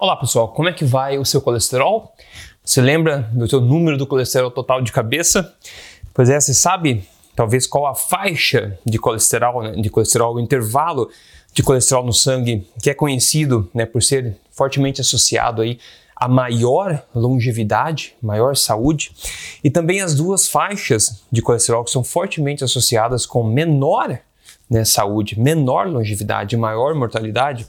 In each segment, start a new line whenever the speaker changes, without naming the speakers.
Olá pessoal, como é que vai o seu colesterol? Você lembra do seu número do colesterol total de cabeça? Pois é, você sabe talvez qual a faixa de colesterol, né, de colesterol, o intervalo de colesterol no sangue que é conhecido né, por ser fortemente associado aí a maior longevidade, maior saúde, e também as duas faixas de colesterol que são fortemente associadas com menor né, saúde, menor longevidade, maior mortalidade?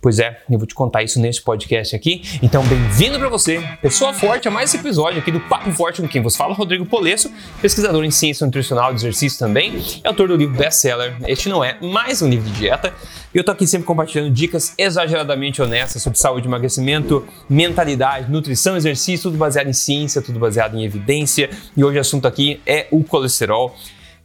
Pois é, eu vou te contar isso nesse podcast aqui. Então, bem-vindo para você, pessoa forte, a mais esse episódio aqui do Papo Forte com quem vos fala, Rodrigo Polesso, pesquisador em ciência nutricional e exercício também, e autor do livro best-seller Este Não É Mais Um Livro de Dieta. E eu tô aqui sempre compartilhando dicas exageradamente honestas sobre saúde, emagrecimento, mentalidade, nutrição, exercício, tudo baseado em ciência, tudo baseado em evidência. E hoje o assunto aqui é o colesterol.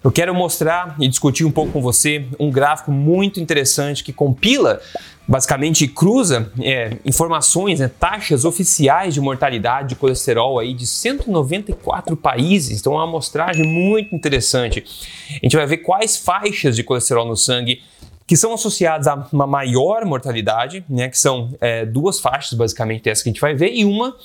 Eu quero mostrar e discutir um pouco com você um gráfico muito interessante que compila, basicamente cruza é, informações, né, taxas oficiais de mortalidade de colesterol aí de 194 países. Então é uma amostragem muito interessante. A gente vai ver quais faixas de colesterol no sangue que são associadas a uma maior mortalidade, né, que são é, duas faixas basicamente essa que a gente vai ver, e uma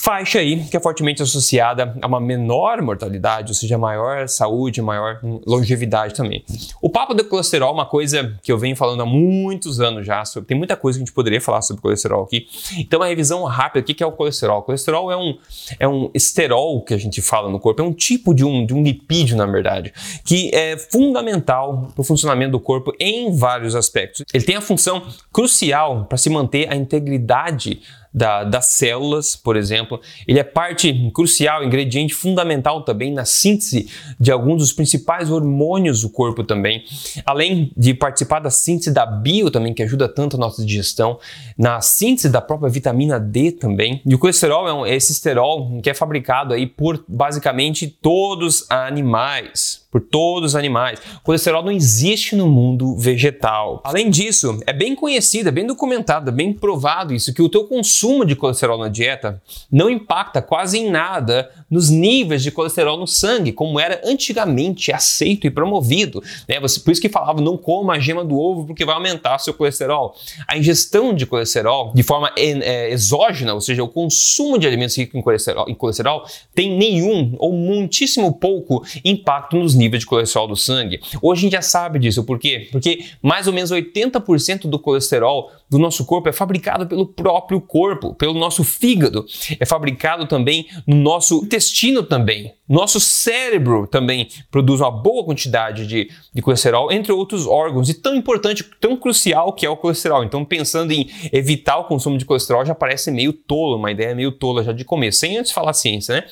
Faixa aí que é fortemente associada a uma menor mortalidade, ou seja, maior saúde, maior longevidade também. O papo do colesterol é uma coisa que eu venho falando há muitos anos já. Sobre, tem muita coisa que a gente poderia falar sobre colesterol aqui. Então, uma revisão rápida: o que é o colesterol? O colesterol é um, é um esterol que a gente fala no corpo, é um tipo de um, de um lipídio, na verdade, que é fundamental para o funcionamento do corpo em vários aspectos. Ele tem a função crucial para se manter a integridade da, das células, por exemplo. Ele é parte crucial, ingrediente fundamental também na síntese de alguns dos principais hormônios do corpo também. Além de participar da síntese da bio também, que ajuda tanto a nossa digestão, na síntese da própria vitamina D também. E o colesterol é um, esse esterol que é fabricado aí por basicamente todos os animais por todos os animais. O colesterol não existe no mundo vegetal. Além disso, é bem conhecido, é bem documentado, é bem provado isso, que o teu consumo de colesterol na dieta não impacta quase em nada nos níveis de colesterol no sangue, como era antigamente aceito e promovido. Né? Você, por isso que falava, não coma a gema do ovo porque vai aumentar seu colesterol. A ingestão de colesterol de forma é, exógena, ou seja, o consumo de alimentos ricos em colesterol, em colesterol tem nenhum ou muitíssimo pouco impacto nos níveis de colesterol do sangue. Hoje a gente já sabe disso, por quê? Porque mais ou menos 80% do colesterol do nosso corpo é fabricado pelo próprio corpo, pelo nosso fígado, é fabricado também no nosso intestino também. Nosso cérebro também produz uma boa quantidade de, de colesterol, entre outros órgãos, e tão importante, tão crucial que é o colesterol. Então, pensando em evitar o consumo de colesterol já parece meio tolo, uma ideia meio tola já de começo, sem antes falar ciência, né?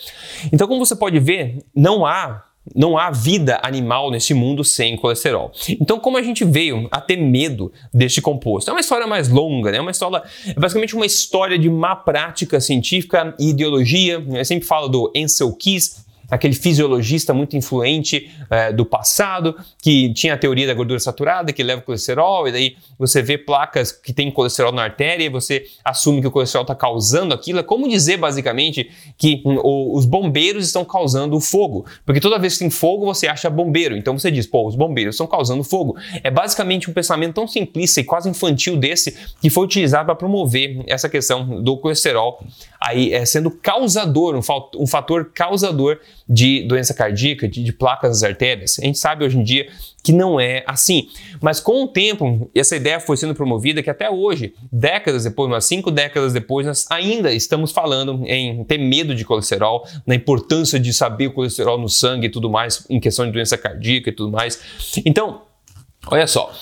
Então, como você pode ver, não há não há vida animal neste mundo sem colesterol. Então, como a gente veio a ter medo deste composto? É uma história mais longa, né? É uma história, é basicamente uma história de má prática científica e ideologia. Eu sempre falo do Ansel Keys, aquele fisiologista muito influente é, do passado, que tinha a teoria da gordura saturada, que leva colesterol, e daí você vê placas que tem colesterol na artéria e você assume que o colesterol está causando aquilo. É como dizer, basicamente, que hum, os bombeiros estão causando o fogo. Porque toda vez que tem fogo, você acha bombeiro. Então você diz, pô, os bombeiros estão causando fogo. É basicamente um pensamento tão simplista e quase infantil desse que foi utilizado para promover essa questão do colesterol aí é, sendo causador, um, um fator causador de doença cardíaca, de, de placas nas artérias. A gente sabe hoje em dia que não é assim. Mas com o tempo, essa ideia foi sendo promovida que até hoje, décadas depois, umas cinco décadas depois, nós ainda estamos falando em ter medo de colesterol, na importância de saber o colesterol no sangue e tudo mais, em questão de doença cardíaca e tudo mais. Então, olha só.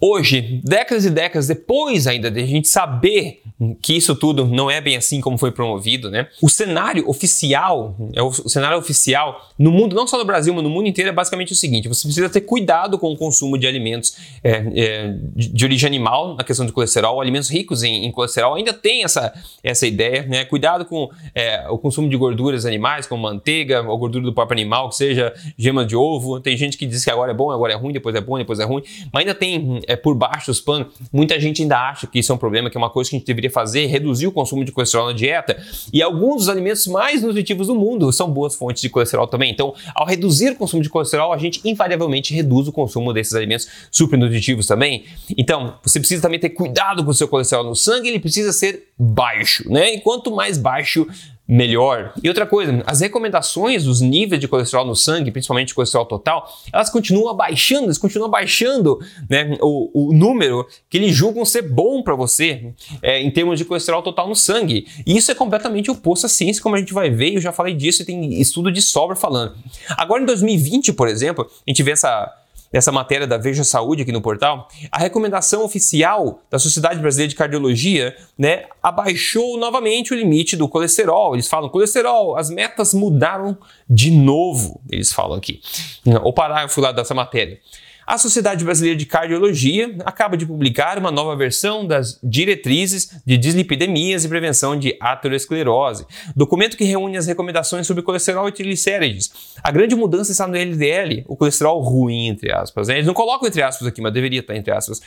Hoje, décadas e décadas depois ainda de a gente saber que isso tudo não é bem assim como foi promovido, né? O cenário oficial, é o cenário oficial no mundo, não só no Brasil, mas no mundo inteiro é basicamente o seguinte: você precisa ter cuidado com o consumo de alimentos é, é, de, origem animal, na questão de colesterol, alimentos ricos em, em, colesterol ainda tem essa, essa ideia, né? Cuidado com é, o consumo de gorduras animais, como manteiga ou gordura do próprio animal, que seja gema de ovo. Tem gente que diz que agora é bom, agora é ruim, depois é bom, depois é ruim, mas ainda tem é, por baixo dos panos, muita gente ainda acha que isso é um problema, que é uma coisa que a gente deveria fazer, reduzir o consumo de colesterol na dieta. E alguns dos alimentos mais nutritivos do mundo são boas fontes de colesterol também. Então, ao reduzir o consumo de colesterol, a gente invariavelmente reduz o consumo desses alimentos super nutritivos também. Então, você precisa também ter cuidado com o seu colesterol no sangue, ele precisa ser baixo, né? E quanto mais baixo, melhor. E outra coisa, as recomendações dos níveis de colesterol no sangue, principalmente colesterol total, elas continuam baixando, eles continuam baixando né, o, o número que eles julgam ser bom para você é, em termos de colesterol total no sangue. E isso é completamente oposto à ciência, como a gente vai ver, eu já falei disso e tem estudo de sobra falando. Agora em 2020, por exemplo, a gente vê essa dessa matéria da Veja Saúde aqui no portal, a recomendação oficial da Sociedade Brasileira de Cardiologia né, abaixou novamente o limite do colesterol. Eles falam, colesterol, as metas mudaram de novo, eles falam aqui. O parágrafo lá dessa matéria. A Sociedade Brasileira de Cardiologia acaba de publicar uma nova versão das diretrizes de dislipidemias e prevenção de aterosclerose, documento que reúne as recomendações sobre colesterol e triglicérides. A grande mudança está no LDL, o colesterol ruim, entre aspas. Né? Eles não colocam entre aspas aqui, mas deveria estar entre aspas.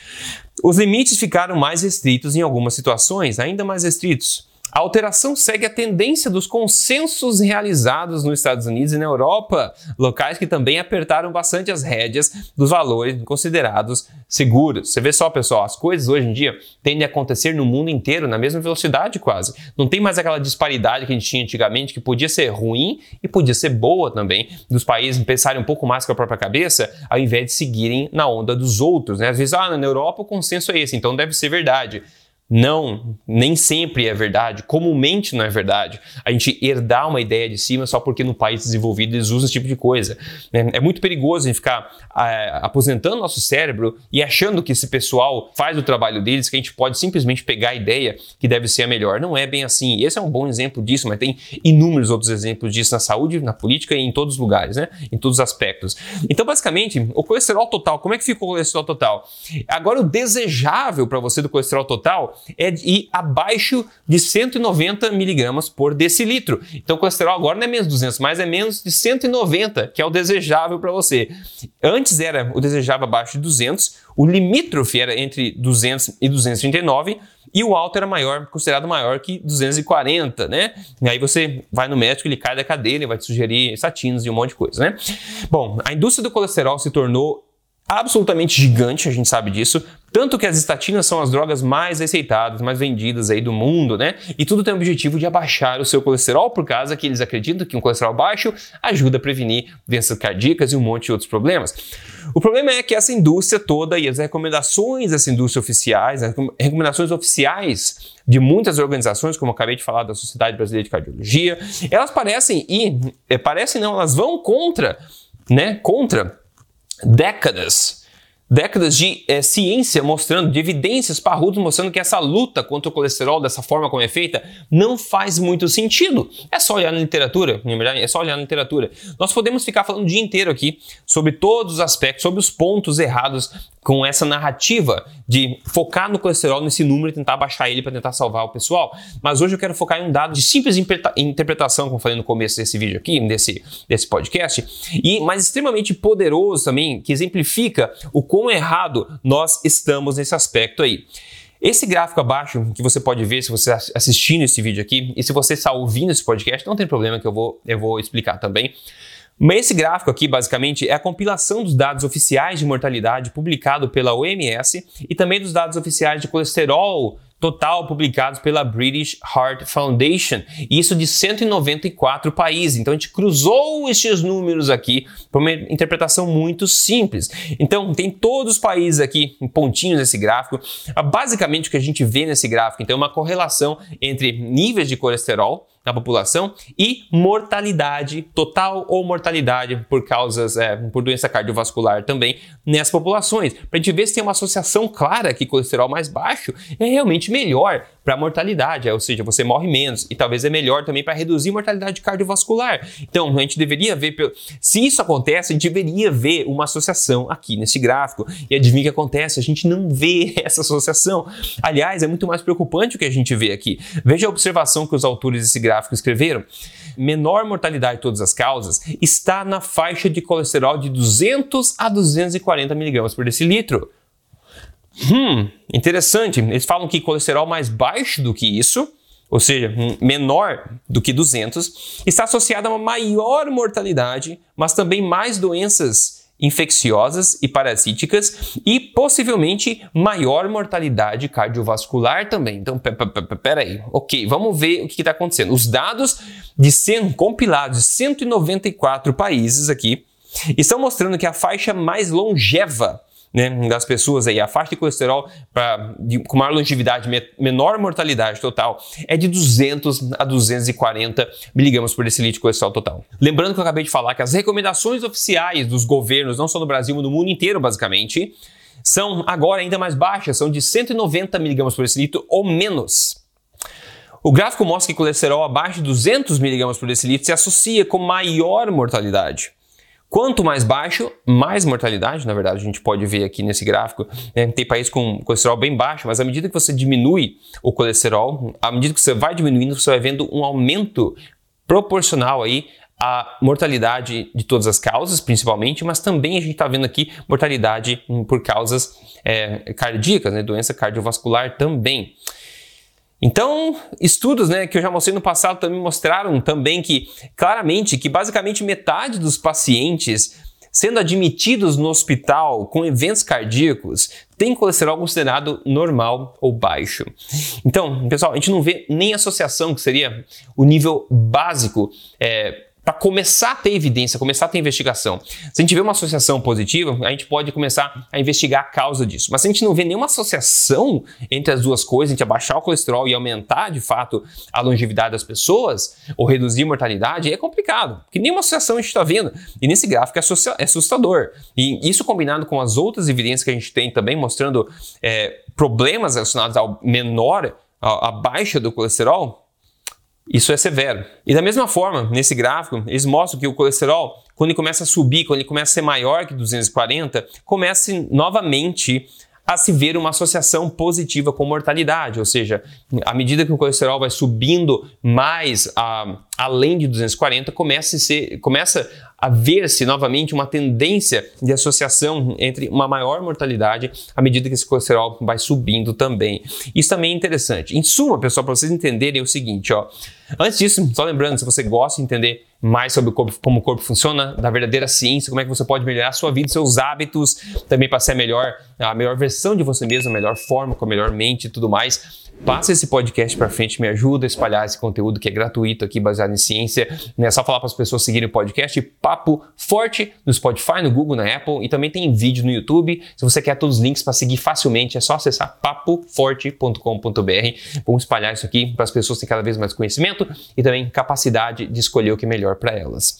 Os limites ficaram mais restritos em algumas situações, ainda mais restritos. A alteração segue a tendência dos consensos realizados nos Estados Unidos e na Europa, locais que também apertaram bastante as rédeas dos valores considerados seguros. Você vê só, pessoal, as coisas hoje em dia tendem a acontecer no mundo inteiro na mesma velocidade quase. Não tem mais aquela disparidade que a gente tinha antigamente, que podia ser ruim e podia ser boa também, dos países pensarem um pouco mais com a própria cabeça, ao invés de seguirem na onda dos outros. Né? Às vezes, ah, na Europa o consenso é esse, então deve ser verdade. Não, nem sempre é verdade, comumente não é verdade. A gente herdar uma ideia de cima só porque no país desenvolvido eles usam esse tipo de coisa. Né? É muito perigoso a gente ficar é, aposentando nosso cérebro e achando que esse pessoal faz o trabalho deles, que a gente pode simplesmente pegar a ideia que deve ser a melhor. Não é bem assim. Esse é um bom exemplo disso, mas tem inúmeros outros exemplos disso na saúde, na política e em todos os lugares, né? em todos os aspectos. Então, basicamente, o colesterol total, como é que fica o colesterol total? Agora, o desejável para você do colesterol total é ir abaixo de 190 miligramas por decilitro. Então o colesterol agora não é menos de 200, mas é menos de 190, que é o desejável para você. Antes era o desejável abaixo de 200, o limítrofe era entre 200 e 239 e o alto era maior, considerado maior que 240, né? E aí você vai no médico, ele cai da cadeira, ele vai te sugerir estatinas e um monte de coisa, né? Bom, a indústria do colesterol se tornou absolutamente gigante, a gente sabe disso. Tanto que as estatinas são as drogas mais receitadas, mais vendidas aí do mundo, né? E tudo tem o objetivo de abaixar o seu colesterol, por causa que eles acreditam que um colesterol baixo ajuda a prevenir doenças cardíacas e um monte de outros problemas. O problema é que essa indústria toda e as recomendações dessa indústria oficiais, as recomendações oficiais de muitas organizações, como eu acabei de falar da Sociedade Brasileira de Cardiologia, elas parecem ir, eh, parecem não, elas vão contra, né? Contra décadas décadas de é, ciência mostrando, de evidências parrudas mostrando que essa luta contra o colesterol, dessa forma como é feita, não faz muito sentido. É só olhar na literatura, é só olhar na literatura. Nós podemos ficar falando o dia inteiro aqui sobre todos os aspectos, sobre os pontos errados com essa narrativa de focar no colesterol, nesse número e tentar baixar ele para tentar salvar o pessoal. Mas hoje eu quero focar em um dado de simples interpretação, como falei no começo desse vídeo aqui, desse, desse podcast, e mas extremamente poderoso também, que exemplifica o quão errado nós estamos nesse aspecto aí. Esse gráfico abaixo, que você pode ver se você assistindo esse vídeo aqui, e se você está ouvindo esse podcast, não tem problema que eu vou, eu vou explicar também. Esse gráfico aqui, basicamente, é a compilação dos dados oficiais de mortalidade publicado pela OMS e também dos dados oficiais de colesterol total publicados pela British Heart Foundation, isso de 194 países. Então a gente cruzou esses números aqui para uma interpretação muito simples. Então tem todos os países aqui em pontinhos nesse gráfico. Ah, basicamente o que a gente vê nesse gráfico então é uma correlação entre níveis de colesterol na população e mortalidade total ou mortalidade por causas é, por doença cardiovascular também nessas populações para a gente ver se tem uma associação clara que colesterol mais baixo é realmente melhor para a mortalidade, ou seja, você morre menos e talvez é melhor também para reduzir a mortalidade cardiovascular. Então, a gente deveria ver, se isso acontece, a gente deveria ver uma associação aqui nesse gráfico. E adivinha o que acontece? A gente não vê essa associação. Aliás, é muito mais preocupante o que a gente vê aqui. Veja a observação que os autores desse gráfico escreveram. Menor mortalidade de todas as causas está na faixa de colesterol de 200 a 240 miligramas por decilitro. Hum, interessante. Eles falam que colesterol mais baixo do que isso, ou seja, menor do que 200, está associado a uma maior mortalidade, mas também mais doenças infecciosas e parasíticas e possivelmente maior mortalidade cardiovascular também. Então, peraí, ok, vamos ver o que está acontecendo. Os dados de 100 compilados de 194 países aqui estão mostrando que a faixa mais longeva né, das pessoas aí, a faixa de colesterol pra, de, com maior longevidade, me, menor mortalidade total, é de 200 a 240 miligramas por decilitro de colesterol total. Lembrando que eu acabei de falar que as recomendações oficiais dos governos, não só no Brasil, mas no mundo inteiro, basicamente, são agora ainda mais baixas, são de 190 miligramas por decilitro ou menos. O gráfico mostra que colesterol abaixo de 200 miligramas por decilitro se associa com maior mortalidade. Quanto mais baixo, mais mortalidade, na verdade, a gente pode ver aqui nesse gráfico. Né? Tem países com colesterol bem baixo, mas à medida que você diminui o colesterol, à medida que você vai diminuindo, você vai vendo um aumento proporcional aí à mortalidade de todas as causas, principalmente, mas também a gente está vendo aqui mortalidade por causas é, cardíacas, né? doença cardiovascular também. Então, estudos né, que eu já mostrei no passado também mostraram também que, claramente, que basicamente metade dos pacientes sendo admitidos no hospital com eventos cardíacos tem colesterol considerado normal ou baixo. Então, pessoal, a gente não vê nem associação, que seria o nível básico é, para começar a ter evidência, começar a ter investigação. Se a gente vê uma associação positiva, a gente pode começar a investigar a causa disso. Mas se a gente não vê nenhuma associação entre as duas coisas, a gente abaixar o colesterol e aumentar de fato a longevidade das pessoas, ou reduzir a mortalidade, é complicado, porque nenhuma associação a gente está vendo. E nesse gráfico é, é assustador. E isso combinado com as outras evidências que a gente tem também mostrando é, problemas relacionados ao menor, a baixa do colesterol, isso é severo. E da mesma forma, nesse gráfico, eles mostram que o colesterol, quando ele começa a subir, quando ele começa a ser maior que 240, começa novamente a se ver uma associação positiva com mortalidade, ou seja, à medida que o colesterol vai subindo mais a, além de 240, começa a, ser, começa a ver-se novamente uma tendência de associação entre uma maior mortalidade à medida que esse colesterol vai subindo também. Isso também é interessante. Em suma, pessoal, para vocês entenderem é o seguinte, ó. Antes disso, só lembrando, se você gosta de entender mais sobre como o corpo funciona, da verdadeira ciência, como é que você pode melhorar a sua vida, seus hábitos, também para ser a melhor, a melhor versão de você mesmo, a melhor forma, com a melhor mente e tudo mais. Passa esse podcast para frente, me ajuda a espalhar esse conteúdo que é gratuito aqui, baseado em ciência. É só falar para as pessoas seguirem o podcast Papo Forte no Spotify, no Google, na Apple e também tem vídeo no YouTube. Se você quer todos os links para seguir facilmente, é só acessar papoforte.com.br. Vamos espalhar isso aqui para as pessoas terem cada vez mais conhecimento e também capacidade de escolher o que é melhor para elas.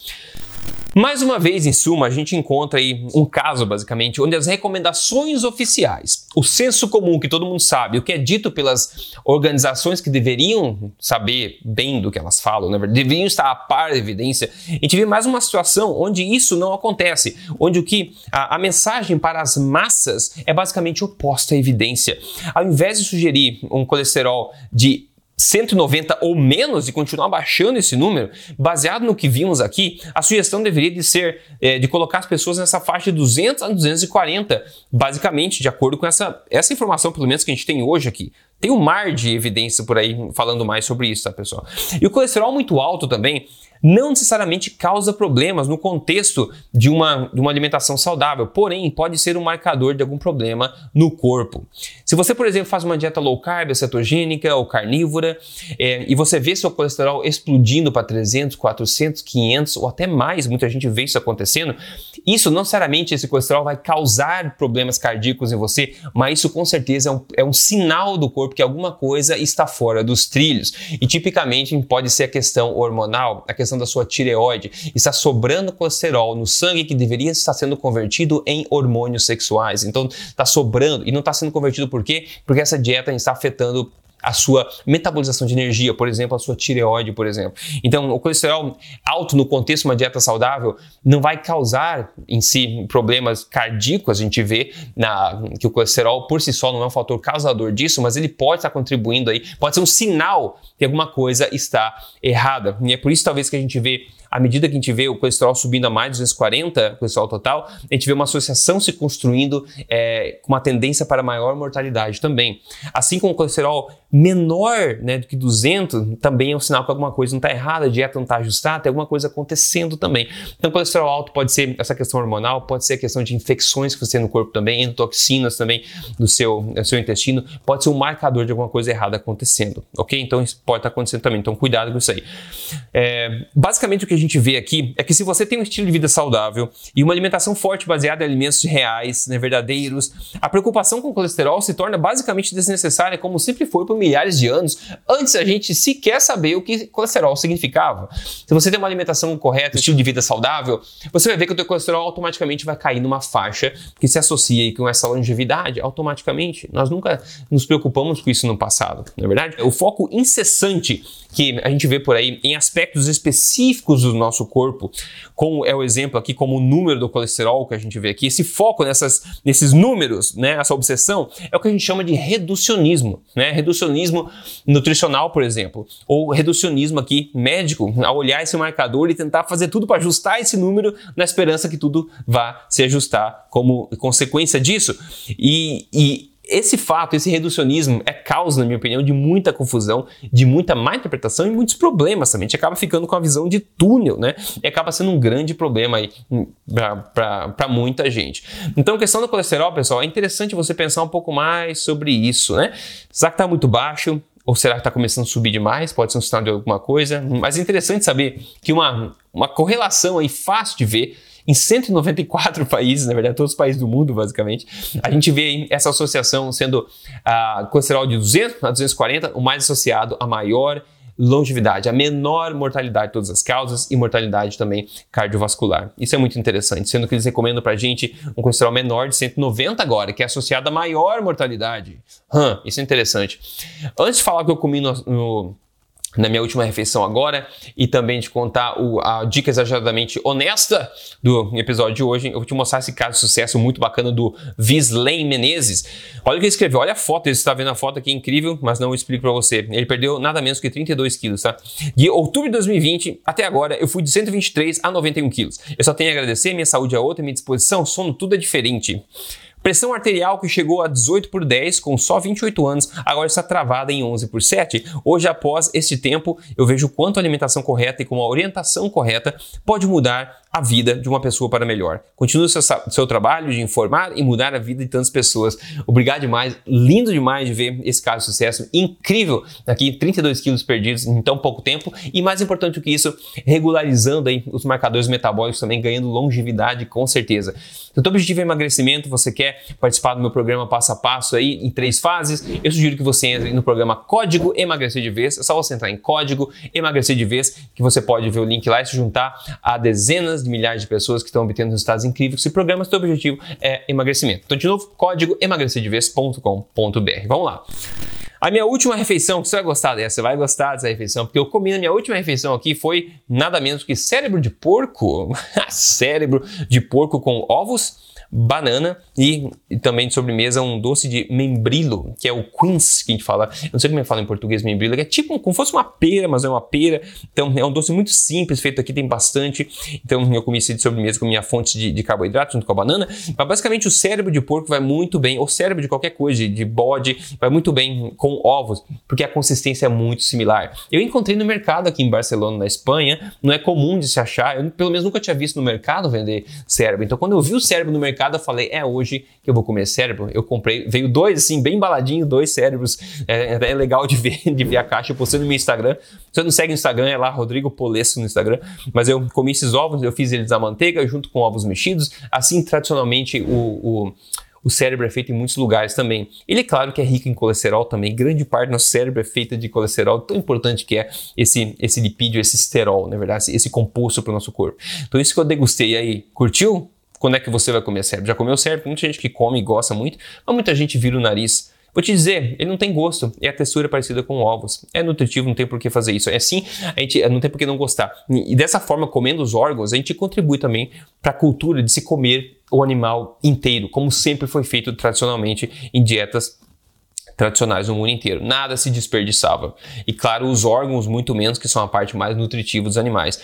Mais uma vez, em suma, a gente encontra aí um caso, basicamente, onde as recomendações oficiais, o senso comum que todo mundo sabe, o que é dito pelas organizações que deveriam saber bem do que elas falam, né? deveriam estar a par da evidência, a gente vê mais uma situação onde isso não acontece, onde o que a, a mensagem para as massas é basicamente oposta à evidência. Ao invés de sugerir um colesterol de 190 ou menos e continuar baixando esse número, baseado no que vimos aqui, a sugestão deveria de ser é, de colocar as pessoas nessa faixa de 200 a 240, basicamente, de acordo com essa, essa informação, pelo menos que a gente tem hoje aqui. Tem um mar de evidência por aí falando mais sobre isso, tá, pessoal? E o colesterol muito alto também não necessariamente causa problemas no contexto de uma, de uma alimentação saudável, porém pode ser um marcador de algum problema no corpo. Se você, por exemplo, faz uma dieta low carb, cetogênica ou carnívora, é, e você vê seu colesterol explodindo para 300, 400, 500 ou até mais, muita gente vê isso acontecendo, isso não necessariamente esse colesterol vai causar problemas cardíacos em você, mas isso com certeza é um, é um sinal do corpo que alguma coisa está fora dos trilhos. E tipicamente pode ser a questão hormonal, a questão da sua tireoide, está sobrando colesterol no sangue que deveria estar sendo convertido em hormônios sexuais. Então está sobrando e não está sendo convertido por quê? Porque essa dieta está afetando a sua metabolização de energia, por exemplo, a sua tireoide, por exemplo. Então, o colesterol alto no contexto de uma dieta saudável não vai causar em si problemas cardíacos, a gente vê na, que o colesterol por si só não é um fator causador disso, mas ele pode estar contribuindo aí, pode ser um sinal que alguma coisa está errada. E é por isso talvez que a gente vê à medida que a gente vê o colesterol subindo a mais de 240, colesterol total, a gente vê uma associação se construindo é, com uma tendência para maior mortalidade também. Assim como o colesterol menor né, do que 200 também é um sinal que alguma coisa não está errada, a dieta não está ajustada, tem alguma coisa acontecendo também. Então, colesterol alto pode ser essa questão hormonal, pode ser a questão de infecções que você tem no corpo também, endotoxinas também do seu, seu intestino, pode ser um marcador de alguma coisa errada acontecendo, ok? Então, isso pode estar tá acontecendo também, então cuidado com isso aí. É, basicamente, o que a gente vê aqui é que se você tem um estilo de vida saudável e uma alimentação forte baseada em alimentos reais, né, verdadeiros, a preocupação com o colesterol se torna basicamente desnecessária, como sempre foi por milhares de anos, antes a gente sequer saber o que colesterol significava. Se você tem uma alimentação correta, estilo de vida saudável, você vai ver que o teu colesterol automaticamente vai cair numa faixa que se associa com essa longevidade automaticamente. Nós nunca nos preocupamos com isso no passado, não é verdade? O foco incessante que a gente vê por aí em aspectos específicos do nosso corpo, como é o exemplo aqui, como o número do colesterol que a gente vê aqui, esse foco nessas, nesses números, né, essa obsessão, é o que a gente chama de reducionismo, né? Reducionismo nutricional, por exemplo, ou reducionismo aqui médico, ao olhar esse marcador e tentar fazer tudo para ajustar esse número na esperança que tudo vá se ajustar como consequência disso. E, e esse fato, esse reducionismo é causa, na minha opinião, de muita confusão, de muita má interpretação e muitos problemas também. A gente acaba ficando com a visão de túnel, né? E acaba sendo um grande problema aí hum, para muita gente. Então, questão do colesterol, pessoal, é interessante você pensar um pouco mais sobre isso, né? Será que está muito baixo? Ou será que está começando a subir demais? Pode ser um sinal de alguma coisa. Mas é interessante saber que uma, uma correlação aí fácil de ver em 194 países, na verdade, todos os países do mundo, basicamente, a gente vê essa associação sendo a uh, colesterol de 200 a 240, o mais associado a maior longevidade, a menor mortalidade de todas as causas e mortalidade também cardiovascular. Isso é muito interessante, sendo que eles recomendam para a gente um colesterol menor de 190 agora, que é associado a maior mortalidade. Hum, isso é interessante. Antes de falar o que eu comi no, no na minha última refeição agora e também te contar o, a dica exageradamente honesta do episódio de hoje. Eu vou te mostrar esse caso de sucesso muito bacana do Visley Menezes. Olha o que ele escreveu, olha a foto, você está vendo a foto aqui, incrível, mas não explico para você. Ele perdeu nada menos que 32 quilos, tá? De outubro de 2020 até agora, eu fui de 123 a 91 quilos. Eu só tenho a agradecer, minha saúde é outra, minha disposição, sono, tudo é diferente. Pressão arterial que chegou a 18 por 10 com só 28 anos, agora está travada em 11 por 7. Hoje, após este tempo, eu vejo quanto a alimentação correta e com a orientação correta pode mudar a vida de uma pessoa para melhor. Continue seu, seu, trabalho de informar e mudar a vida de tantas pessoas. Obrigado demais, lindo demais de ver esse caso de sucesso, incrível, aqui 32 quilos perdidos em tão pouco tempo e mais importante do que isso, regularizando aí os marcadores metabólicos também, ganhando longevidade com certeza. Se o objetivo é emagrecimento, você quer participar do meu programa passo a passo aí em três fases, eu sugiro que você entre no programa Código Emagrecer de Vez, é só você entrar em Código Emagrecer de Vez, que você pode ver o link lá e se juntar a dezenas de milhares de pessoas que estão obtendo resultados incríveis. Esse programa, seu objetivo é emagrecimento. Então, de novo, código emagrecerdevez.com.br. Vamos lá. A minha última refeição, você vai gostar dessa, você vai gostar dessa refeição, porque eu comi na minha última refeição aqui foi nada menos que cérebro de porco. cérebro de porco com ovos banana e, e, também de sobremesa um doce de membrilo, que é o quince que a gente fala. Eu não sei como é que fala em português membrilo, que é tipo como fosse uma pera, mas é uma pera. Então é um doce muito simples, feito aqui, tem bastante. Então eu comi esse de sobremesa com minha fonte de, de carboidrato junto com a banana. Mas basicamente o cérebro de porco vai muito bem, ou cérebro de qualquer coisa, de, de bode, vai muito bem com ovos, porque a consistência é muito similar. Eu encontrei no mercado aqui em Barcelona, na Espanha, não é comum de se achar, eu pelo menos nunca tinha visto no mercado vender cérebro. Então quando eu vi o cérebro no mercado, mercado, eu falei, é hoje que eu vou comer cérebro. Eu comprei, veio dois, assim, bem embaladinho, dois cérebros. É, é legal de ver, de ver a caixa. Eu postei no meu Instagram. Se você não segue no Instagram, é lá, Rodrigo Polesso no Instagram. Mas eu comi esses ovos, eu fiz eles na manteiga junto com ovos mexidos. Assim, tradicionalmente, o, o o cérebro é feito em muitos lugares também. Ele é claro que é rico em colesterol também. Grande parte do nosso cérebro é feita de colesterol, tão importante que é esse, esse lipídio, esse esterol, na verdade, esse composto para o nosso corpo. Então, isso que eu degustei aí, curtiu? Quando é que você vai comer cérebro? Já comeu cérebro? Muita gente que come e gosta muito, mas muita gente vira o nariz. Vou te dizer, ele não tem gosto, e a textura é parecida com ovos. É nutritivo, não tem por que fazer isso. É assim, a gente não tem por que não gostar. E dessa forma, comendo os órgãos, a gente contribui também para a cultura de se comer o animal inteiro, como sempre foi feito tradicionalmente em dietas tradicionais no mundo inteiro. Nada se desperdiçava. E claro, os órgãos muito menos, que são a parte mais nutritiva dos animais.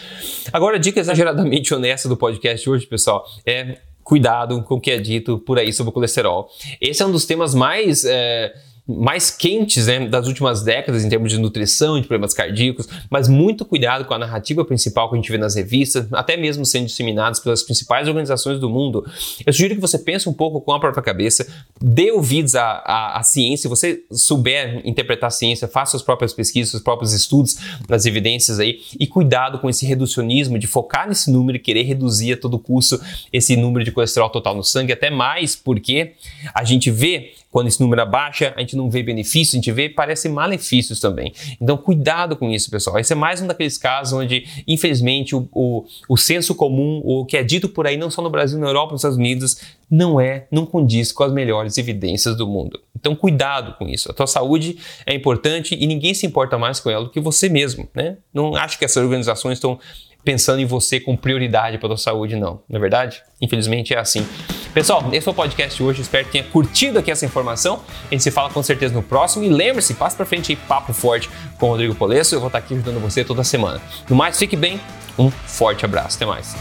Agora, a dica exageradamente honesta do podcast hoje, pessoal, é cuidado com o que é dito por aí sobre o colesterol. Esse é um dos temas mais é, mais quentes né, das últimas décadas em termos de nutrição, de problemas cardíacos, mas muito cuidado com a narrativa principal que a gente vê nas revistas, até mesmo sendo disseminadas pelas principais organizações do mundo. Eu sugiro que você pense um pouco com a própria cabeça, dê ouvidos à, à, à ciência, se você souber interpretar a ciência, faça suas próprias pesquisas, seus próprios estudos nas evidências aí, e cuidado com esse reducionismo de focar nesse número e querer reduzir a todo custo esse número de colesterol total no sangue, até mais porque a gente vê quando esse número abaixa, a gente não vê benefícios, a gente vê, parece malefícios também. Então, cuidado com isso, pessoal. Esse é mais um daqueles casos onde, infelizmente, o, o, o senso comum, o que é dito por aí, não só no Brasil, na Europa, nos Estados Unidos, não é, não condiz com as melhores evidências do mundo. Então, cuidado com isso. A tua saúde é importante e ninguém se importa mais com ela do que você mesmo, né? Não acho que essas organizações estão pensando em você com prioridade para a tua saúde, não. Não é verdade? Infelizmente é assim. Pessoal, esse foi o podcast de hoje. Espero que tenha curtido aqui essa informação. A gente se fala com certeza no próximo. E lembre-se, passe para frente aí, papo forte com o Rodrigo Polesso. Eu vou estar aqui ajudando você toda semana. No mais, fique bem. Um forte abraço. Até mais.